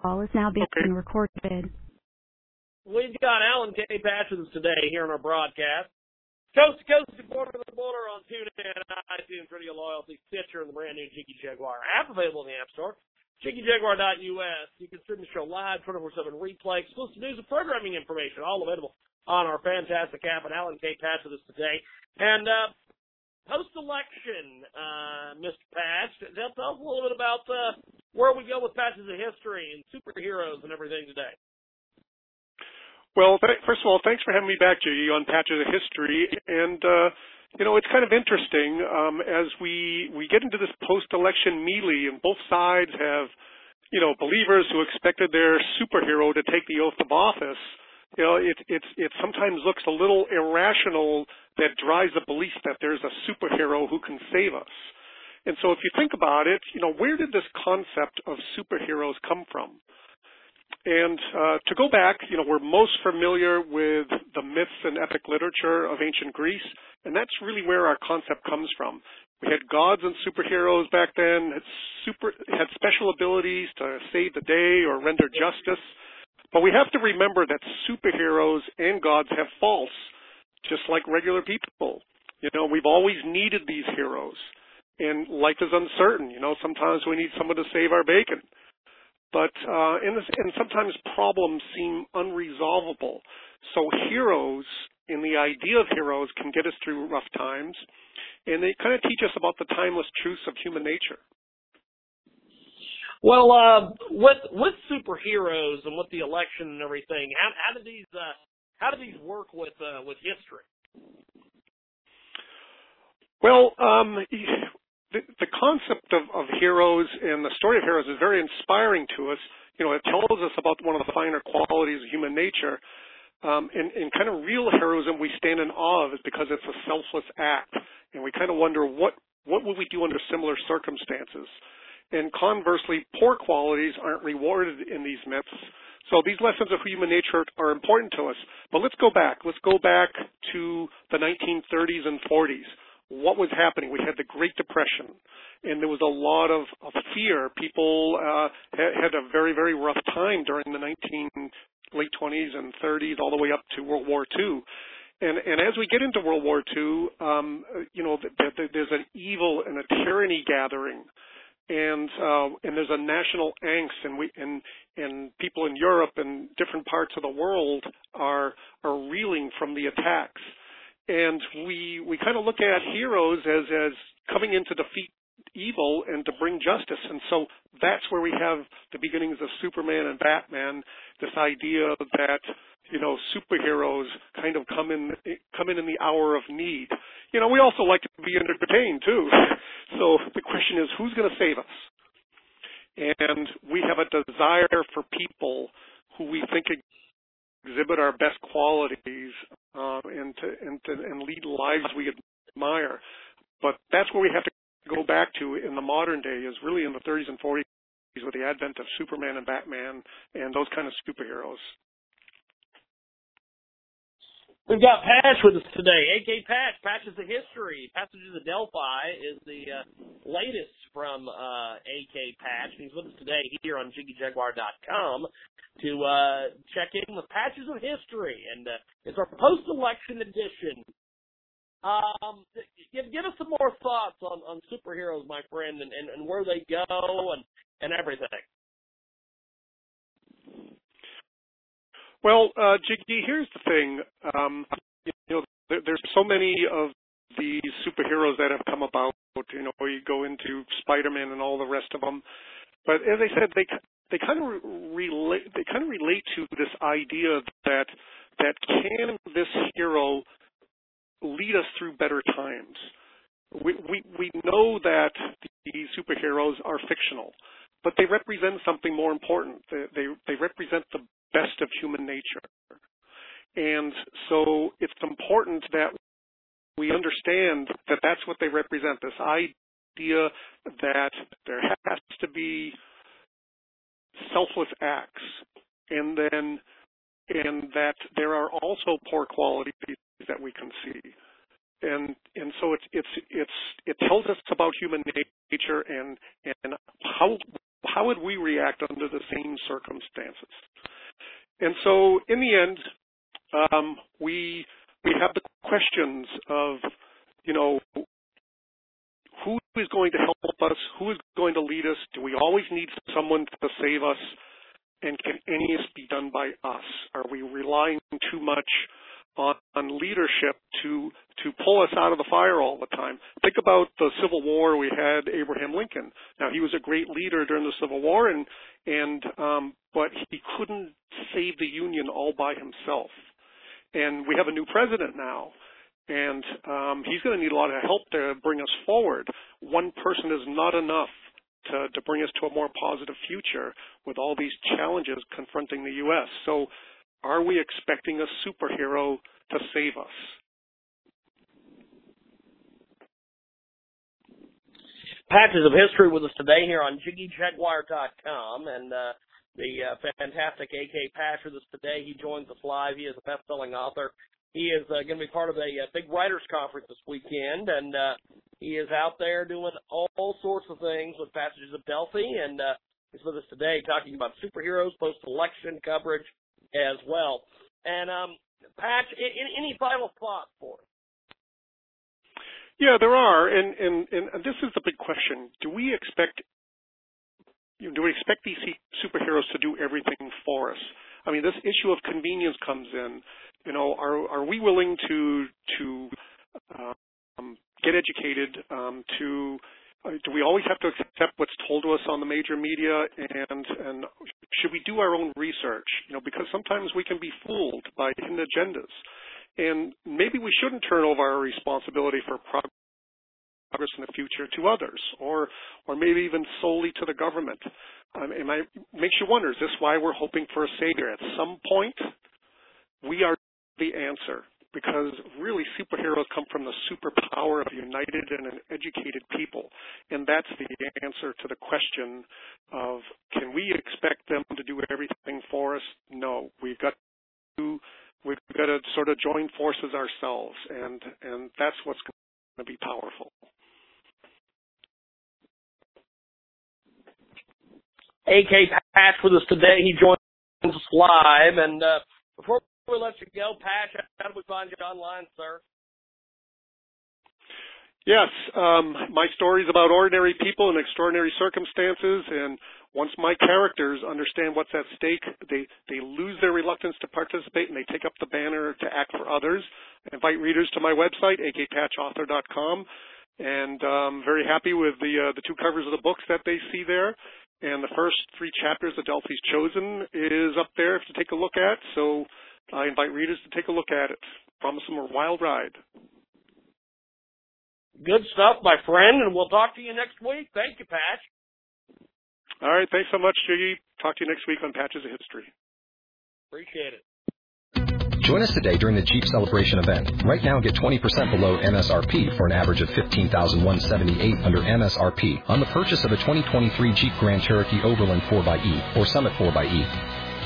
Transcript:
Call is now being okay. recorded. We've got Alan K. Patches today here on our broadcast. Coast to coast and border to border on TuneIn, and iTunes, Radio Loyalty, Stitcher, and the brand new Jiggy Jaguar app available in the App Store. JiggyJaguar.us. You can stream the show live, 24/7 replay, exclusive news and programming information, all available on our fantastic app. And Alan K. Patch with us today. And uh, post-election, uh, Mr. Patch, they'll tell us a little bit about uh, where we go with patches of history and superheroes and everything today. Well, th- first of all, thanks for having me back, Jiggy, on Patches of History. And, uh, you know, it's kind of interesting um, as we we get into this post-election melee, and both sides have, you know, believers who expected their superhero to take the oath of office. You know, it it it sometimes looks a little irrational that drives the belief that there's a superhero who can save us. And so, if you think about it, you know, where did this concept of superheroes come from? And uh, to go back, you know, we're most familiar with the myths and epic literature of ancient Greece, and that's really where our concept comes from. We had gods and superheroes back then, had, super, had special abilities to save the day or render justice. But we have to remember that superheroes and gods have faults, just like regular people. You know, we've always needed these heroes. And life is uncertain. You know, sometimes we need someone to save our bacon but uh, and, and sometimes problems seem unresolvable. So heroes, in the idea of heroes, can get us through rough times, and they kind of teach us about the timeless truths of human nature. Well, uh, with with superheroes and with the election and everything, how, how do these uh, how do these work with uh, with history? Well, um, the, concept of, of heroes and the story of heroes is very inspiring to us. You know, it tells us about one of the finer qualities of human nature. Um, and, and kind of real heroism we stand in awe of is because it's a selfless act. And we kind of wonder what, what would we do under similar circumstances? And conversely, poor qualities aren't rewarded in these myths. So these lessons of human nature are important to us. But let's go back. Let's go back to the 1930s and 40s what was happening. We had the Great Depression, and there was a lot of, of fear. People uh, had, a very, very rough time during the 19 late 20s and 30s, all the way up to World War II. And, and as we get into World War II, um, you know, th- th- there's an evil and a tyranny gathering, and uh, and there's a national angst, and we and and people in Europe and different parts of the world are are reeling from the attacks and we we kind of look at heroes as as coming in to defeat evil and to bring justice. And so that's where we have the beginnings of superman and batman this idea that you know superheroes kind of come in come in in the hour of need. You know we also like to be entertained too. So the question is who's going to save us? And we have a desire for people who we think exhibit our best qualities uh, and to and to and lead lives we admire. But that's where we have to go back to in the modern day is really in the 30s and 40s with the advent of Superman and Batman and those kind of superheroes. We've got Patch with us today. AK Patch, Patches of History. Passages of Delphi is the uh, latest from uh, AK Patch. He's with us today here on JiggyJaguar.com to uh, check in with Patches of History. And uh, it's our post-election edition. Um, give, give us some more thoughts on, on superheroes, my friend, and, and, and where they go and, and everything. Well, uh, Jiggy, here's the thing. Um, you know, there, there's so many of these superheroes that have come about. You know, you go into Spider-Man and all the rest of them. But as I said, they they kind of relate they kind of relate to this idea that that can this hero lead us through better times. We we we know that these superheroes are fictional. But they represent something more important. They, they, they represent the best of human nature. And so it's important that we understand that that's what they represent, this idea that there has to be selfless acts and then and that there are also poor quality qualities that we can see and and so it's it's it's it tells us about human nature and and how how would we react under the same circumstances? And so in the end um, we we have the questions of you know who is going to help us? Who is going to lead us? Do we always need someone to save us? And can any of this be done by us? Are we relying too much on, on leadership to to pull us out of the fire all the time. Think about the Civil War. We had Abraham Lincoln. Now he was a great leader during the Civil War, and and um, but he couldn't save the Union all by himself. And we have a new president now, and um, he's going to need a lot of help to bring us forward. One person is not enough to, to bring us to a more positive future with all these challenges confronting the U.S. So are we expecting a superhero to save us? Patches of history with us today here on JiggyJaguar.com and uh, the uh, fantastic AK Patch with us today. He joins us live. He is a best-selling author. He is uh, going to be part of a, a, big writers conference this weekend, and uh, he is out there doing all, all sorts of things with Passages of Delphi, and uh, he's with us today talking about superheroes, post-election coverage, as well. And um, Patch, any final thoughts for us? Yeah, there are, and, and and this is the big question: Do we expect you know, do we expect these superheroes to do everything for us? I mean, this issue of convenience comes in. You know, are are we willing to to um, get educated, um, to do we always have to accept what's told to us on the major media? And and should we do our own research? You know because sometimes we can be fooled by hidden agendas. And maybe we shouldn't turn over our responsibility for progress in the future to others or or maybe even solely to the government. Um, and it makes you wonder is this why we're hoping for a savior? At some point we are the answer because really superheroes come from the superpower of united and an educated people. And that's the answer to the question of can we expect them to do everything for us? No. We've got to we've got to sort of join forces ourselves and and that's what's going to be powerful. AK Patch with us today. He joins us live and uh, before we let you go, Patch, how do we find you online, sir? Yes, um, my story is about ordinary people in extraordinary circumstances, and once my characters understand what's at stake, they they lose their reluctance to participate and they take up the banner to act for others. I invite readers to my website, akpatchauthor.com, and um, very happy with the uh, the two covers of the books that they see there. And the first three chapters of Delphi's Chosen is up there if to take a look at. So I invite readers to take a look at it. Promise them a wild ride. Good stuff, my friend, and we'll talk to you next week. Thank you, Patch. All right, thanks so much, Jiggy. Talk to you next week on Patches of History. Appreciate it. Join us today during the Jeep Celebration event. Right now, get 20% below MSRP for an average of 15178 under MSRP on the purchase of a 2023 Jeep Grand Cherokee Overland 4xE or Summit 4xE.